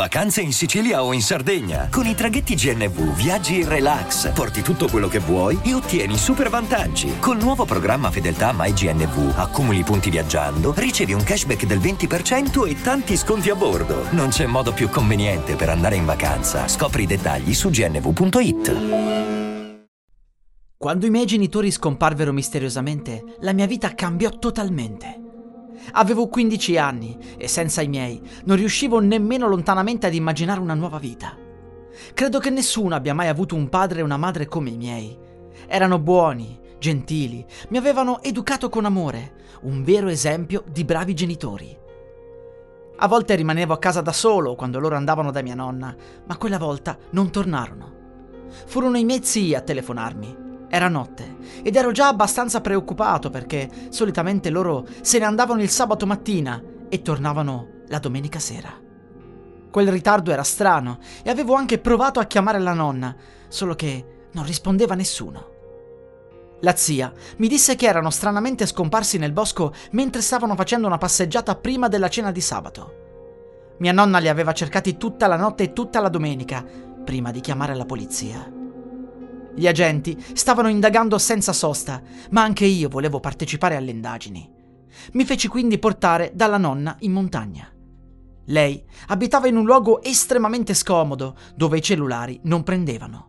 Vacanze in Sicilia o in Sardegna. Con i traghetti GNV viaggi in relax, porti tutto quello che vuoi e ottieni super vantaggi. Col nuovo programma Fedeltà MyGNV accumuli punti viaggiando, ricevi un cashback del 20% e tanti sconti a bordo. Non c'è modo più conveniente per andare in vacanza. Scopri i dettagli su gnv.it. Quando i miei genitori scomparvero misteriosamente, la mia vita cambiò totalmente. Avevo 15 anni e senza i miei non riuscivo nemmeno lontanamente ad immaginare una nuova vita. Credo che nessuno abbia mai avuto un padre e una madre come i miei. Erano buoni, gentili, mi avevano educato con amore, un vero esempio di bravi genitori. A volte rimanevo a casa da solo quando loro andavano da mia nonna, ma quella volta non tornarono. Furono i miei zii a telefonarmi era notte ed ero già abbastanza preoccupato perché solitamente loro se ne andavano il sabato mattina e tornavano la domenica sera. Quel ritardo era strano e avevo anche provato a chiamare la nonna, solo che non rispondeva nessuno. La zia mi disse che erano stranamente scomparsi nel bosco mentre stavano facendo una passeggiata prima della cena di sabato. Mia nonna li aveva cercati tutta la notte e tutta la domenica prima di chiamare la polizia. Gli agenti stavano indagando senza sosta, ma anche io volevo partecipare alle indagini. Mi feci quindi portare dalla nonna in montagna. Lei abitava in un luogo estremamente scomodo, dove i cellulari non prendevano.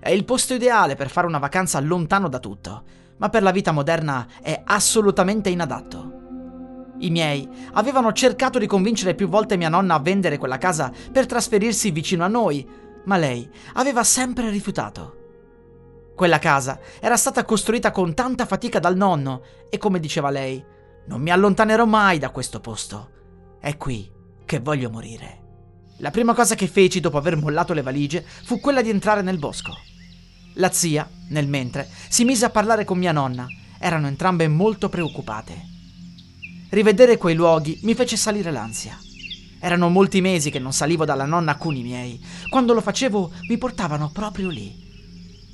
È il posto ideale per fare una vacanza lontano da tutto, ma per la vita moderna è assolutamente inadatto. I miei avevano cercato di convincere più volte mia nonna a vendere quella casa per trasferirsi vicino a noi, ma lei aveva sempre rifiutato. Quella casa era stata costruita con tanta fatica dal nonno e come diceva lei, non mi allontanerò mai da questo posto. È qui che voglio morire. La prima cosa che feci dopo aver mollato le valigie fu quella di entrare nel bosco. La zia, nel mentre, si mise a parlare con mia nonna. Erano entrambe molto preoccupate. Rivedere quei luoghi mi fece salire l'ansia. Erano molti mesi che non salivo dalla nonna con i miei. Quando lo facevo mi portavano proprio lì.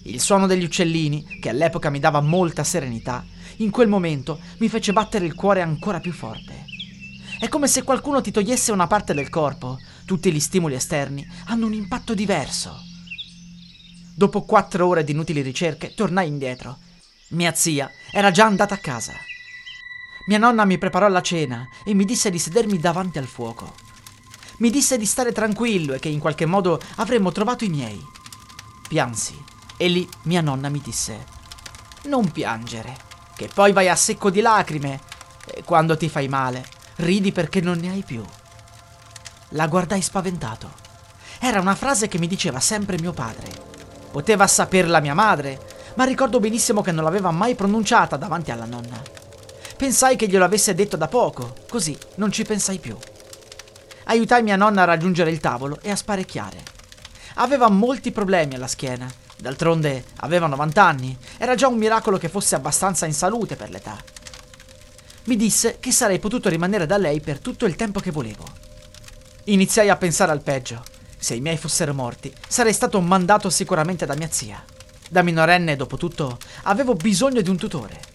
Il suono degli uccellini, che all'epoca mi dava molta serenità, in quel momento mi fece battere il cuore ancora più forte. È come se qualcuno ti togliesse una parte del corpo. Tutti gli stimoli esterni hanno un impatto diverso. Dopo quattro ore di inutili ricerche, tornai indietro. Mia zia era già andata a casa. Mia nonna mi preparò la cena e mi disse di sedermi davanti al fuoco mi disse di stare tranquillo e che in qualche modo avremmo trovato i miei. Piansi e lì mia nonna mi disse: Non piangere, che poi vai a secco di lacrime e quando ti fai male ridi perché non ne hai più. La guardai spaventato. Era una frase che mi diceva sempre mio padre. Poteva saperla mia madre, ma ricordo benissimo che non l'aveva mai pronunciata davanti alla nonna. Pensai che glielo avesse detto da poco, così non ci pensai più aiutai mia nonna a raggiungere il tavolo e a sparecchiare. Aveva molti problemi alla schiena. D'altronde aveva 90 anni, era già un miracolo che fosse abbastanza in salute per l'età. Mi disse che sarei potuto rimanere da lei per tutto il tempo che volevo. Iniziai a pensare al peggio. Se i miei fossero morti, sarei stato mandato sicuramente da mia zia. Da minorenne, dopo tutto, avevo bisogno di un tutore.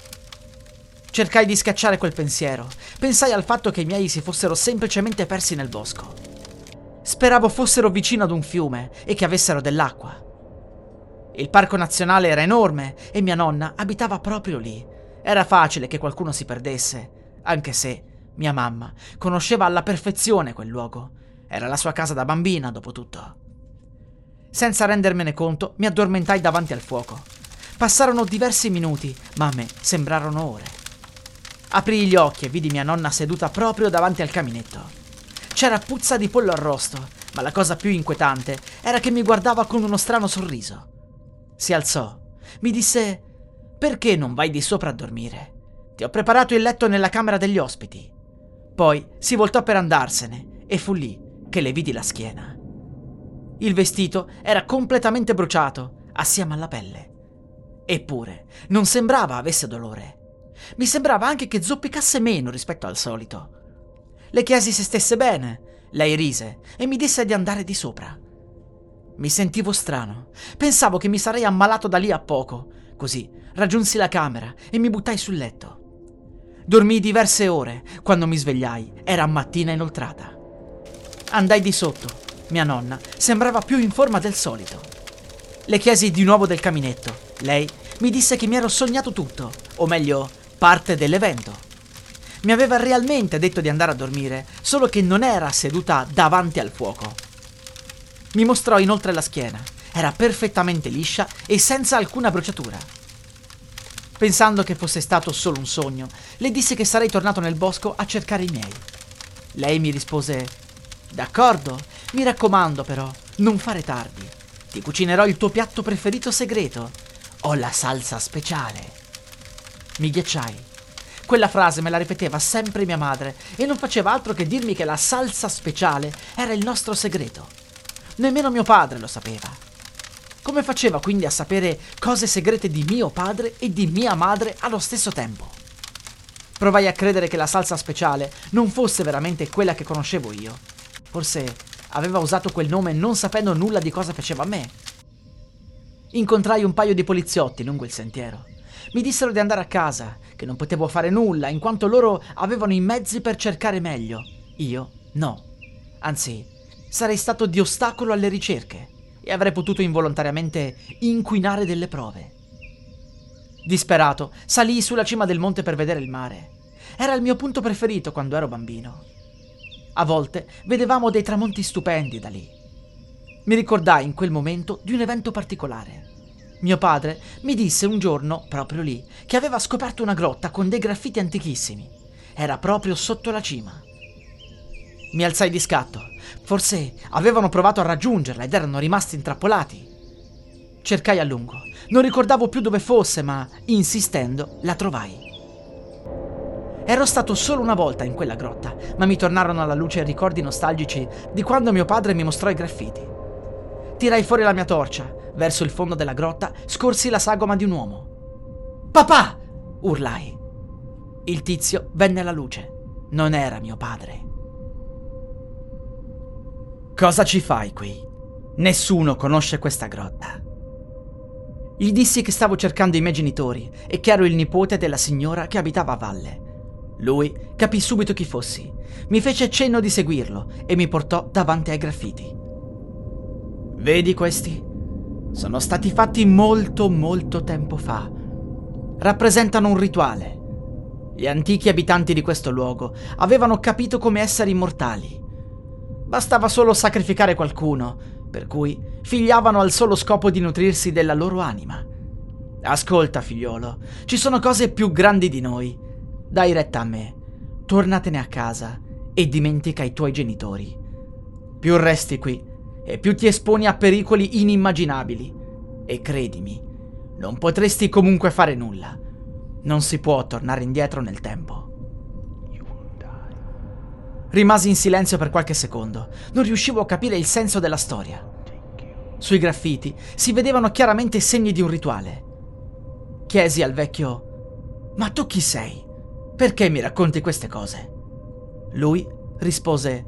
Cercai di scacciare quel pensiero. Pensai al fatto che i miei si fossero semplicemente persi nel bosco. Speravo fossero vicino ad un fiume e che avessero dell'acqua. Il parco nazionale era enorme e mia nonna abitava proprio lì. Era facile che qualcuno si perdesse, anche se mia mamma conosceva alla perfezione quel luogo. Era la sua casa da bambina, dopo tutto. Senza rendermene conto, mi addormentai davanti al fuoco. Passarono diversi minuti, ma a me sembrarono ore. Aprì gli occhi e vidi mia nonna seduta proprio davanti al caminetto. C'era puzza di pollo arrosto, ma la cosa più inquietante era che mi guardava con uno strano sorriso. Si alzò, mi disse: Perché non vai di sopra a dormire? Ti ho preparato il letto nella camera degli ospiti. Poi si voltò per andarsene e fu lì che le vidi la schiena. Il vestito era completamente bruciato, assieme alla pelle. Eppure non sembrava avesse dolore. Mi sembrava anche che zoppicasse meno rispetto al solito. Le chiesi se stesse bene. Lei rise e mi disse di andare di sopra. Mi sentivo strano. Pensavo che mi sarei ammalato da lì a poco. Così raggiunsi la camera e mi buttai sul letto. Dormii diverse ore. Quando mi svegliai era mattina inoltrata. Andai di sotto. Mia nonna sembrava più in forma del solito. Le chiesi di nuovo del caminetto. Lei mi disse che mi ero sognato tutto, o meglio, parte dell'evento. Mi aveva realmente detto di andare a dormire, solo che non era seduta davanti al fuoco. Mi mostrò inoltre la schiena. Era perfettamente liscia e senza alcuna bruciatura. Pensando che fosse stato solo un sogno, le disse che sarei tornato nel bosco a cercare i miei. Lei mi rispose: D'accordo, mi raccomando però, non fare tardi. Ti cucinerò il tuo piatto preferito segreto. Ho la salsa speciale. Mi ghiacciai. Quella frase me la ripeteva sempre mia madre e non faceva altro che dirmi che la salsa speciale era il nostro segreto. Nemmeno mio padre lo sapeva. Come faceva quindi a sapere cose segrete di mio padre e di mia madre allo stesso tempo? Provai a credere che la salsa speciale non fosse veramente quella che conoscevo io. Forse aveva usato quel nome non sapendo nulla di cosa faceva a me. Incontrai un paio di poliziotti lungo il sentiero. Mi dissero di andare a casa, che non potevo fare nulla, in quanto loro avevano i mezzi per cercare meglio. Io no. Anzi, sarei stato di ostacolo alle ricerche e avrei potuto involontariamente inquinare delle prove. Disperato, salii sulla cima del monte per vedere il mare. Era il mio punto preferito quando ero bambino. A volte vedevamo dei tramonti stupendi da lì. Mi ricordai in quel momento di un evento particolare. Mio padre mi disse un giorno, proprio lì, che aveva scoperto una grotta con dei graffiti antichissimi. Era proprio sotto la cima. Mi alzai di scatto. Forse avevano provato a raggiungerla ed erano rimasti intrappolati. Cercai a lungo. Non ricordavo più dove fosse, ma, insistendo, la trovai. Ero stato solo una volta in quella grotta, ma mi tornarono alla luce ricordi nostalgici di quando mio padre mi mostrò i graffiti. Tirai fuori la mia torcia. Verso il fondo della grotta scorsi la sagoma di un uomo. Papà! urlai. Il tizio venne alla luce. Non era mio padre. Cosa ci fai qui? Nessuno conosce questa grotta. Gli dissi che stavo cercando i miei genitori e che ero il nipote della signora che abitava a valle. Lui capì subito chi fossi, mi fece cenno di seguirlo e mi portò davanti ai graffiti. Vedi questi? Sono stati fatti molto molto tempo fa. Rappresentano un rituale. Gli antichi abitanti di questo luogo avevano capito come essere immortali. Bastava solo sacrificare qualcuno, per cui figliavano al solo scopo di nutrirsi della loro anima. Ascolta, figliolo, ci sono cose più grandi di noi. Dai retta a me, tornatene a casa e dimentica i tuoi genitori. Più resti qui, e più ti esponi a pericoli inimmaginabili. E credimi, non potresti comunque fare nulla. Non si può tornare indietro nel tempo. Rimasi in silenzio per qualche secondo. Non riuscivo a capire il senso della storia. Sui graffiti si vedevano chiaramente segni di un rituale. Chiesi al vecchio: Ma tu chi sei? Perché mi racconti queste cose? Lui rispose: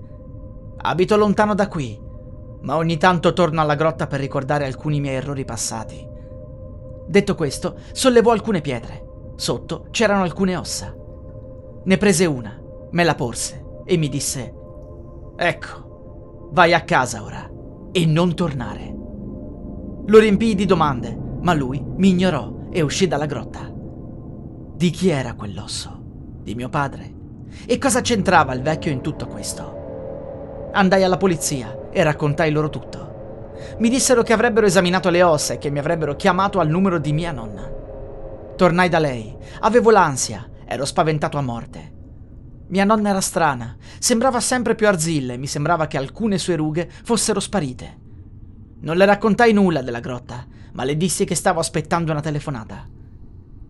Abito lontano da qui ma ogni tanto torno alla grotta per ricordare alcuni miei errori passati. Detto questo, sollevò alcune pietre. Sotto c'erano alcune ossa. Ne prese una, me la porse e mi disse: Ecco, vai a casa ora e non tornare. Lo riempii di domande, ma lui mi ignorò e uscì dalla grotta. Di chi era quell'osso? Di mio padre? E cosa c'entrava il vecchio in tutto questo? Andai alla polizia e raccontai loro tutto. Mi dissero che avrebbero esaminato le ossa e che mi avrebbero chiamato al numero di mia nonna. Tornai da lei. Avevo l'ansia. Ero spaventato a morte. Mia nonna era strana. Sembrava sempre più arzilla e mi sembrava che alcune sue rughe fossero sparite. Non le raccontai nulla della grotta, ma le dissi che stavo aspettando una telefonata.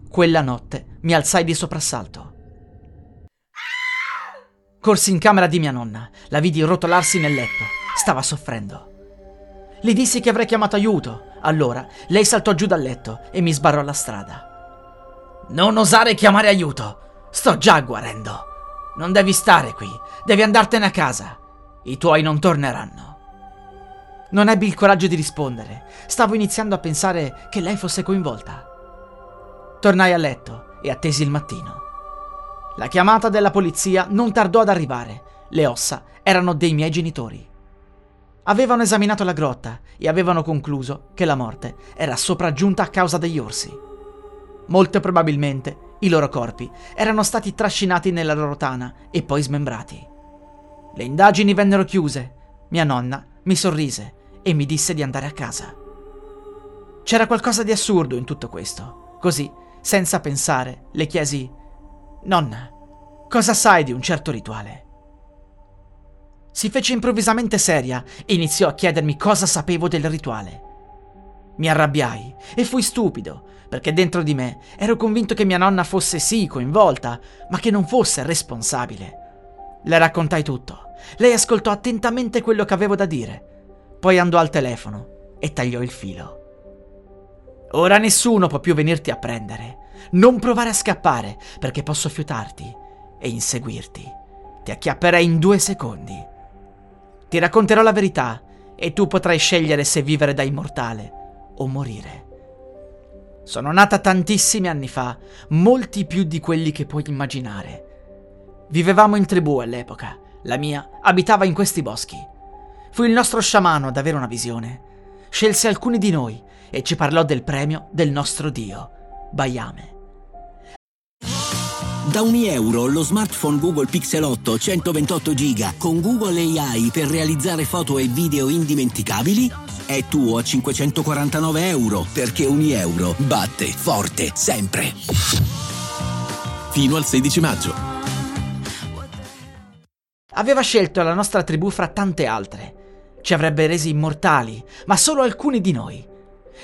Quella notte mi alzai di soprassalto. Corsi in camera di mia nonna. La vidi rotolarsi nel letto. Stava soffrendo. Le dissi che avrei chiamato aiuto. Allora lei saltò giù dal letto e mi sbarrò la strada. Non osare chiamare aiuto. Sto già guarendo. Non devi stare qui. Devi andartene a casa. I tuoi non torneranno. Non ebbi il coraggio di rispondere. Stavo iniziando a pensare che lei fosse coinvolta. Tornai a letto e attesi il mattino. La chiamata della polizia non tardò ad arrivare. Le ossa erano dei miei genitori. Avevano esaminato la grotta e avevano concluso che la morte era sopraggiunta a causa degli orsi. Molto probabilmente i loro corpi erano stati trascinati nella loro tana e poi smembrati. Le indagini vennero chiuse. Mia nonna mi sorrise e mi disse di andare a casa. C'era qualcosa di assurdo in tutto questo. Così, senza pensare, le chiesi: Nonna, cosa sai di un certo rituale? Si fece improvvisamente seria e iniziò a chiedermi cosa sapevo del rituale. Mi arrabbiai e fui stupido, perché dentro di me ero convinto che mia nonna fosse sì coinvolta, ma che non fosse responsabile. Le raccontai tutto. Lei ascoltò attentamente quello che avevo da dire. Poi andò al telefono e tagliò il filo. Ora nessuno può più venirti a prendere. Non provare a scappare, perché posso fiutarti e inseguirti. Ti acchiapperei in due secondi. Ti racconterò la verità e tu potrai scegliere se vivere da immortale o morire. Sono nata tantissimi anni fa, molti più di quelli che puoi immaginare. Vivevamo in tribù all'epoca, la mia abitava in questi boschi. Fu il nostro sciamano ad avere una visione. Scelse alcuni di noi e ci parlò del premio del nostro dio, Bayame. Da ogni euro lo smartphone Google Pixel 8 128 GB con Google AI per realizzare foto e video indimenticabili è tuo a 549 euro perché ogni euro batte forte sempre. Fino al 16 maggio. Aveva scelto la nostra tribù fra tante altre. Ci avrebbe resi immortali, ma solo alcuni di noi.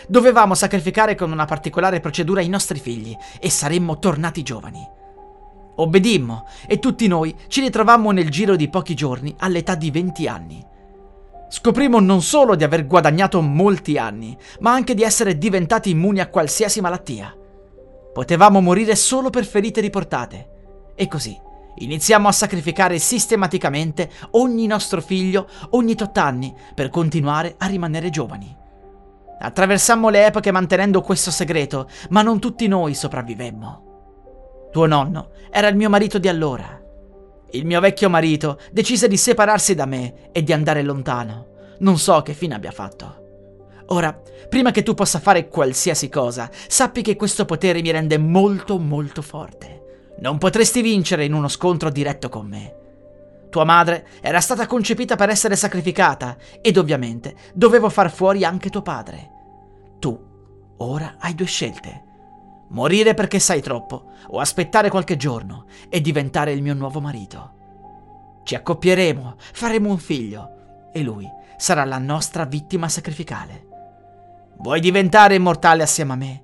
Dovevamo sacrificare con una particolare procedura i nostri figli e saremmo tornati giovani. Obbedimmo e tutti noi ci ritrovammo nel giro di pochi giorni all'età di 20 anni. Scoprimmo non solo di aver guadagnato molti anni, ma anche di essere diventati immuni a qualsiasi malattia. Potevamo morire solo per ferite riportate. E così iniziamo a sacrificare sistematicamente ogni nostro figlio ogni tot anni per continuare a rimanere giovani. Attraversammo le epoche mantenendo questo segreto, ma non tutti noi sopravvivemmo. Tuo nonno era il mio marito di allora. Il mio vecchio marito decise di separarsi da me e di andare lontano. Non so che fine abbia fatto. Ora, prima che tu possa fare qualsiasi cosa, sappi che questo potere mi rende molto molto forte. Non potresti vincere in uno scontro diretto con me. Tua madre era stata concepita per essere sacrificata ed ovviamente dovevo far fuori anche tuo padre. Tu ora hai due scelte morire perché sai troppo, o aspettare qualche giorno e diventare il mio nuovo marito. Ci accoppieremo, faremo un figlio e lui sarà la nostra vittima sacrificale. Vuoi diventare immortale assieme a me?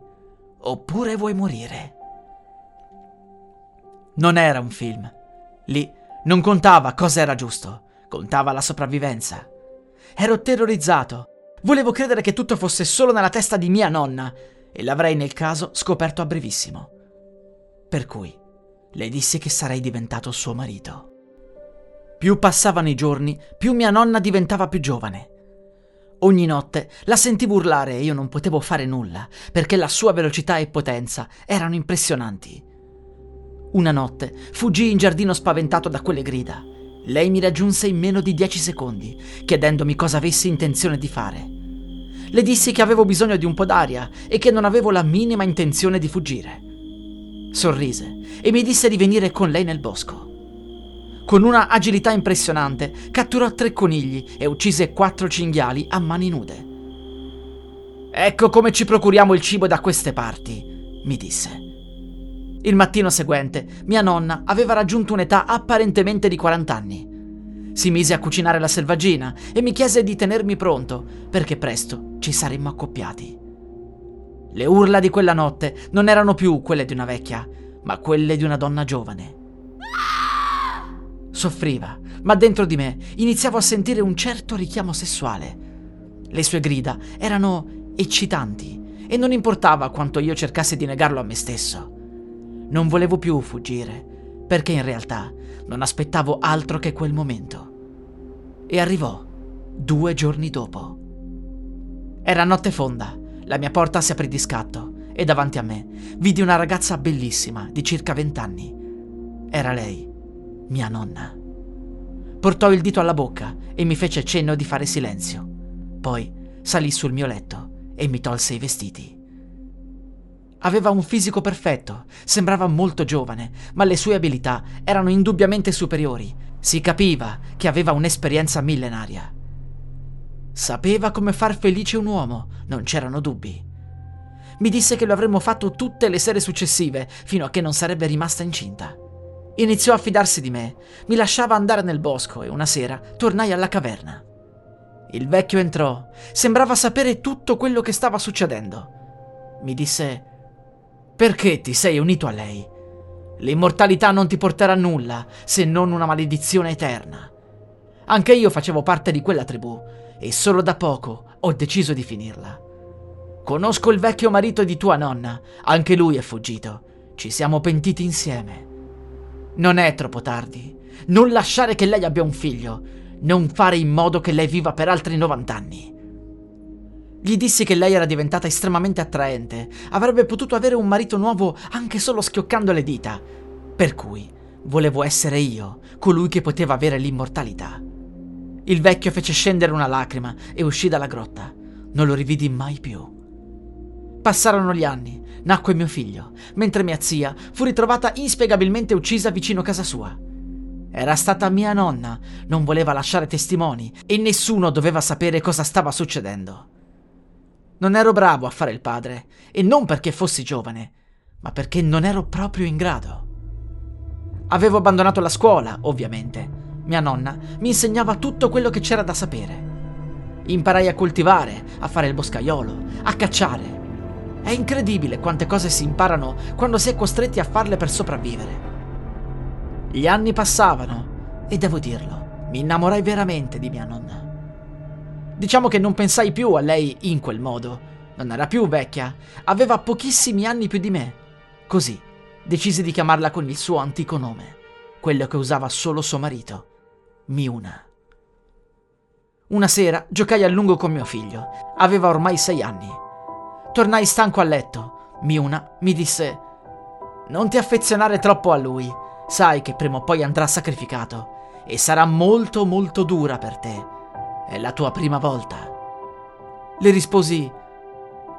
Oppure vuoi morire? Non era un film. Lì non contava cosa era giusto, contava la sopravvivenza. Ero terrorizzato. Volevo credere che tutto fosse solo nella testa di mia nonna e l'avrei nel caso scoperto a brevissimo. Per cui le dissi che sarei diventato suo marito. Più passavano i giorni, più mia nonna diventava più giovane. Ogni notte la sentivo urlare e io non potevo fare nulla, perché la sua velocità e potenza erano impressionanti. Una notte fuggii in giardino spaventato da quelle grida. Lei mi raggiunse in meno di dieci secondi, chiedendomi cosa avessi intenzione di fare. Le dissi che avevo bisogno di un po' d'aria e che non avevo la minima intenzione di fuggire. Sorrise e mi disse di venire con lei nel bosco. Con una agilità impressionante catturò tre conigli e uccise quattro cinghiali a mani nude. Ecco come ci procuriamo il cibo da queste parti, mi disse. Il mattino seguente mia nonna aveva raggiunto un'età apparentemente di 40 anni. Si mise a cucinare la selvaggina e mi chiese di tenermi pronto, perché presto ci saremmo accoppiati. Le urla di quella notte non erano più quelle di una vecchia, ma quelle di una donna giovane. Soffriva, ma dentro di me iniziavo a sentire un certo richiamo sessuale. Le sue grida erano eccitanti e non importava quanto io cercassi di negarlo a me stesso. Non volevo più fuggire, perché in realtà non aspettavo altro che quel momento e arrivò due giorni dopo. Era notte fonda, la mia porta si aprì di scatto e davanti a me vidi una ragazza bellissima di circa vent'anni. Era lei, mia nonna. Portò il dito alla bocca e mi fece cenno di fare silenzio. Poi salì sul mio letto e mi tolse i vestiti. Aveva un fisico perfetto, sembrava molto giovane, ma le sue abilità erano indubbiamente superiori. Si capiva che aveva un'esperienza millenaria. Sapeva come far felice un uomo, non c'erano dubbi. Mi disse che lo avremmo fatto tutte le sere successive, fino a che non sarebbe rimasta incinta. Iniziò a fidarsi di me, mi lasciava andare nel bosco e una sera tornai alla caverna. Il vecchio entrò, sembrava sapere tutto quello che stava succedendo. Mi disse: Perché ti sei unito a lei? L'immortalità non ti porterà nulla se non una maledizione eterna. Anche io facevo parte di quella tribù e solo da poco ho deciso di finirla. Conosco il vecchio marito di tua nonna, anche lui è fuggito. Ci siamo pentiti insieme. Non è troppo tardi. Non lasciare che lei abbia un figlio. Non fare in modo che lei viva per altri 90 anni. Gli dissi che lei era diventata estremamente attraente, avrebbe potuto avere un marito nuovo anche solo schioccando le dita. Per cui volevo essere io, colui che poteva avere l'immortalità. Il vecchio fece scendere una lacrima e uscì dalla grotta. Non lo rividi mai più. Passarono gli anni, nacque mio figlio, mentre mia zia fu ritrovata inspiegabilmente uccisa vicino casa sua. Era stata mia nonna, non voleva lasciare testimoni e nessuno doveva sapere cosa stava succedendo. Non ero bravo a fare il padre, e non perché fossi giovane, ma perché non ero proprio in grado. Avevo abbandonato la scuola, ovviamente. Mia nonna mi insegnava tutto quello che c'era da sapere. Imparai a coltivare, a fare il boscaiolo, a cacciare. È incredibile quante cose si imparano quando si è costretti a farle per sopravvivere. Gli anni passavano e devo dirlo, mi innamorai veramente di mia nonna. Diciamo che non pensai più a lei in quel modo. Non era più vecchia, aveva pochissimi anni più di me. Così decisi di chiamarla con il suo antico nome, quello che usava solo suo marito, Miuna. Una sera giocai a lungo con mio figlio. Aveva ormai sei anni. Tornai stanco a letto. Miuna mi disse: Non ti affezionare troppo a lui. Sai che prima o poi andrà sacrificato e sarà molto molto dura per te. È la tua prima volta. Le risposi: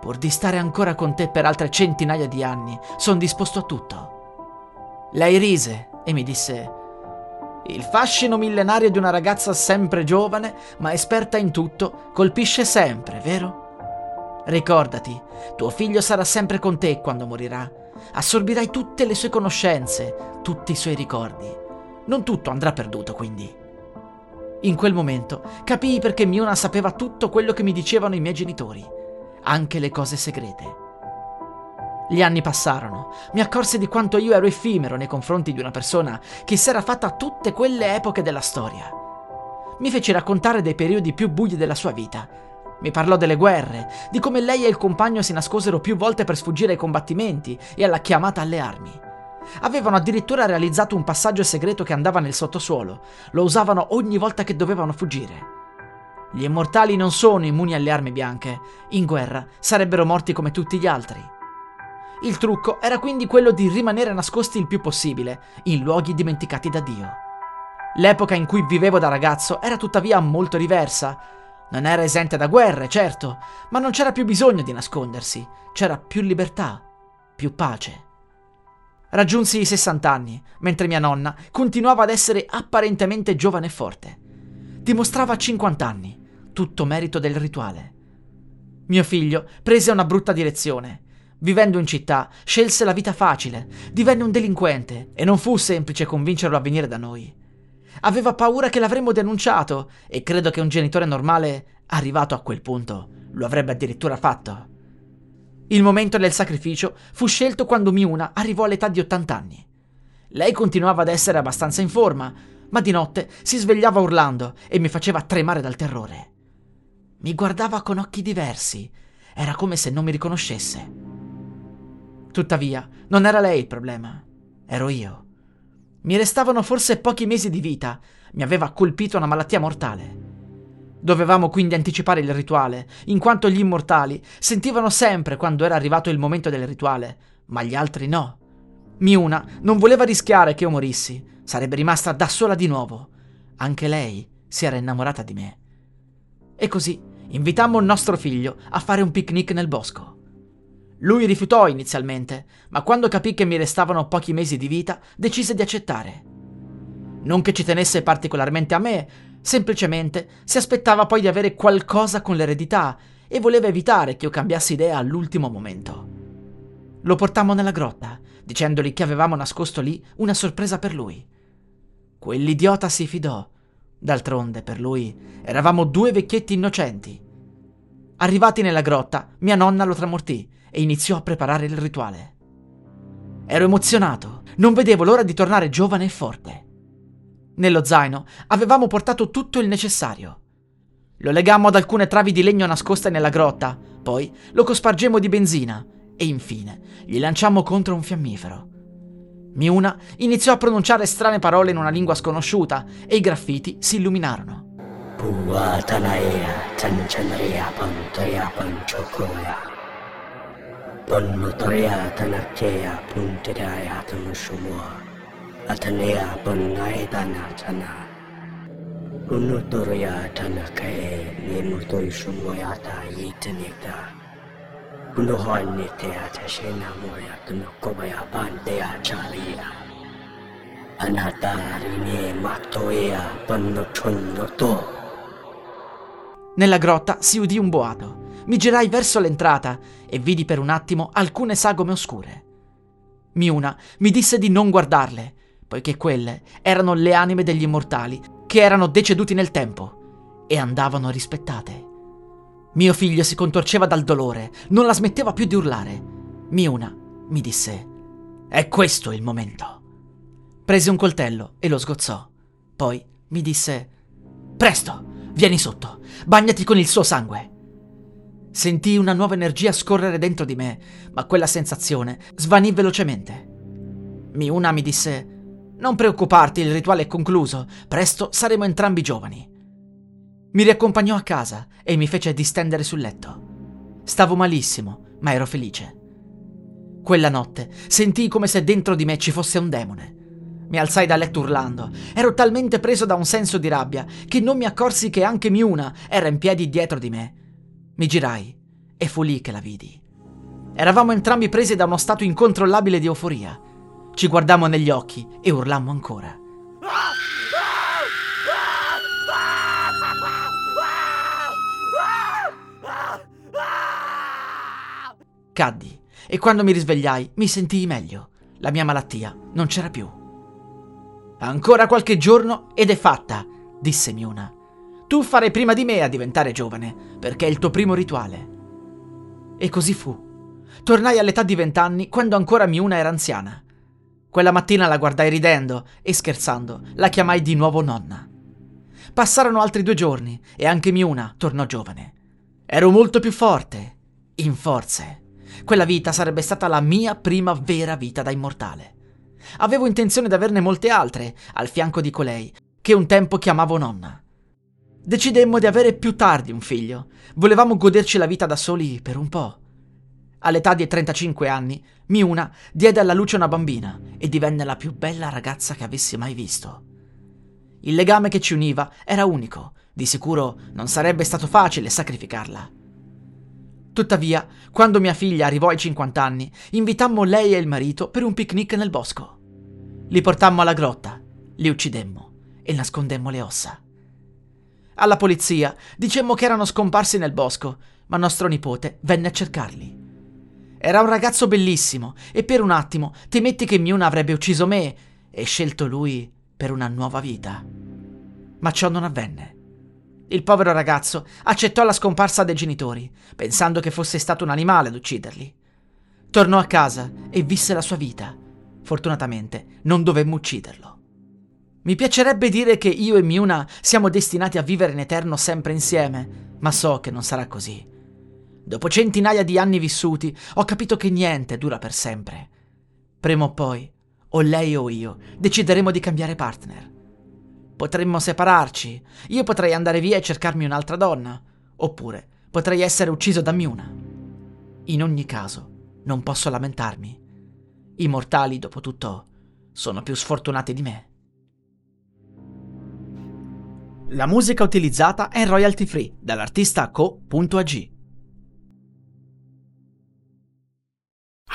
Pur di stare ancora con te per altre centinaia di anni, sono disposto a tutto. Lei rise e mi disse: Il fascino millenario di una ragazza sempre giovane, ma esperta in tutto, colpisce sempre, vero? Ricordati, tuo figlio sarà sempre con te quando morirà. Assorbirai tutte le sue conoscenze, tutti i suoi ricordi. Non tutto andrà perduto, quindi. In quel momento capii perché Miona sapeva tutto quello che mi dicevano i miei genitori, anche le cose segrete. Gli anni passarono, mi accorsi di quanto io ero effimero nei confronti di una persona che si era fatta tutte quelle epoche della storia. Mi fece raccontare dei periodi più bui della sua vita mi parlò delle guerre, di come lei e il compagno si nascosero più volte per sfuggire ai combattimenti e alla chiamata alle armi. Avevano addirittura realizzato un passaggio segreto che andava nel sottosuolo. Lo usavano ogni volta che dovevano fuggire. Gli immortali non sono immuni alle armi bianche. In guerra sarebbero morti come tutti gli altri. Il trucco era quindi quello di rimanere nascosti il più possibile, in luoghi dimenticati da Dio. L'epoca in cui vivevo da ragazzo era tuttavia molto diversa, non era esente da guerre, certo, ma non c'era più bisogno di nascondersi, c'era più libertà, più pace. Raggiunsi i 60 anni, mentre mia nonna continuava ad essere apparentemente giovane e forte. Dimostrava 50 anni, tutto merito del rituale. Mio figlio prese una brutta direzione. Vivendo in città, scelse la vita facile, divenne un delinquente e non fu semplice convincerlo a venire da noi. Aveva paura che l'avremmo denunciato e credo che un genitore normale, arrivato a quel punto, lo avrebbe addirittura fatto. Il momento del sacrificio fu scelto quando Miuna arrivò all'età di 80 anni. Lei continuava ad essere abbastanza in forma, ma di notte si svegliava urlando e mi faceva tremare dal terrore. Mi guardava con occhi diversi, era come se non mi riconoscesse. Tuttavia, non era lei il problema, ero io. Mi restavano forse pochi mesi di vita, mi aveva colpito una malattia mortale. Dovevamo quindi anticipare il rituale, in quanto gli immortali sentivano sempre quando era arrivato il momento del rituale, ma gli altri no. Miuna non voleva rischiare che io morissi, sarebbe rimasta da sola di nuovo. anche lei si era innamorata di me. E così invitammo il nostro figlio a fare un picnic nel bosco. Lui rifiutò inizialmente, ma quando capì che mi restavano pochi mesi di vita, decise di accettare. Non che ci tenesse particolarmente a me, semplicemente si aspettava poi di avere qualcosa con l'eredità e voleva evitare che io cambiassi idea all'ultimo momento. Lo portammo nella grotta, dicendogli che avevamo nascosto lì una sorpresa per lui. Quell'idiota si fidò. D'altronde, per lui, eravamo due vecchietti innocenti. Arrivati nella grotta, mia nonna lo tramortì e iniziò a preparare il rituale. Ero emozionato, non vedevo l'ora di tornare giovane e forte. Nello zaino avevamo portato tutto il necessario. Lo legammo ad alcune travi di legno nascoste nella grotta, poi lo cospargemmo di benzina e infine gli lanciammo contro un fiammifero. Miuna iniziò a pronunciare strane parole in una lingua sconosciuta e i graffiti si illuminarono. Ponnutoya tanakteya puntiraya tanushumua Atanea ponnaedana tana Unutoya tanakae Nemutoy sumoyata yitanita Unuhoinitea tashena moya tunukobaya pantea chalia Anatarine matoea pannochonnoto Nella grotta si udì un boato. Mi girai verso l'entrata e vidi per un attimo alcune sagome oscure. Miuna mi disse di non guardarle, poiché quelle erano le anime degli immortali che erano deceduti nel tempo e andavano rispettate. Mio figlio si contorceva dal dolore, non la smetteva più di urlare. Miuna mi disse: È questo il momento. Prese un coltello e lo sgozzò. Poi mi disse: Presto, vieni sotto, bagnati con il suo sangue. Sentii una nuova energia scorrere dentro di me, ma quella sensazione svanì velocemente. Miuna mi disse: Non preoccuparti, il rituale è concluso, presto saremo entrambi giovani. Mi riaccompagnò a casa e mi fece distendere sul letto. Stavo malissimo, ma ero felice. Quella notte sentii come se dentro di me ci fosse un demone. Mi alzai da letto urlando. Ero talmente preso da un senso di rabbia che non mi accorsi che anche Miuna era in piedi dietro di me mi girai e fu lì che la vidi. Eravamo entrambi presi da uno stato incontrollabile di euforia. Ci guardammo negli occhi e urlammo ancora. Caddi e quando mi risvegliai mi sentii meglio. La mia malattia non c'era più. Ancora qualche giorno ed è fatta, disse Miuna. Tu farai prima di me a diventare giovane, perché è il tuo primo rituale. E così fu. Tornai all'età di vent'anni quando ancora Miuna era anziana. Quella mattina la guardai ridendo e scherzando la chiamai di nuovo nonna. Passarono altri due giorni e anche Miuna tornò giovane. Ero molto più forte, in forze. Quella vita sarebbe stata la mia prima vera vita da immortale. Avevo intenzione di averne molte altre, al fianco di colei, che un tempo chiamavo nonna. Decidemmo di avere più tardi un figlio. Volevamo goderci la vita da soli per un po'. All'età di 35 anni, Miuna diede alla luce una bambina e divenne la più bella ragazza che avessi mai visto. Il legame che ci univa era unico, di sicuro non sarebbe stato facile sacrificarla. Tuttavia, quando mia figlia arrivò ai 50 anni, invitammo lei e il marito per un picnic nel bosco. Li portammo alla grotta, li uccidemmo e nascondemmo le ossa. Alla polizia dicemmo che erano scomparsi nel bosco, ma nostro nipote venne a cercarli. Era un ragazzo bellissimo e per un attimo temetti che Miuna avrebbe ucciso me e scelto lui per una nuova vita. Ma ciò non avvenne. Il povero ragazzo accettò la scomparsa dei genitori, pensando che fosse stato un animale ad ucciderli. Tornò a casa e visse la sua vita. Fortunatamente non dovemmo ucciderlo. Mi piacerebbe dire che io e Miuna siamo destinati a vivere in eterno sempre insieme, ma so che non sarà così. Dopo centinaia di anni vissuti, ho capito che niente dura per sempre. Prima o poi, o lei o io, decideremo di cambiare partner. Potremmo separarci, io potrei andare via e cercarmi un'altra donna, oppure potrei essere ucciso da Miuna. In ogni caso, non posso lamentarmi. I mortali, dopo tutto, sono più sfortunati di me. La musica utilizzata è royalty free dall'artista co.ag.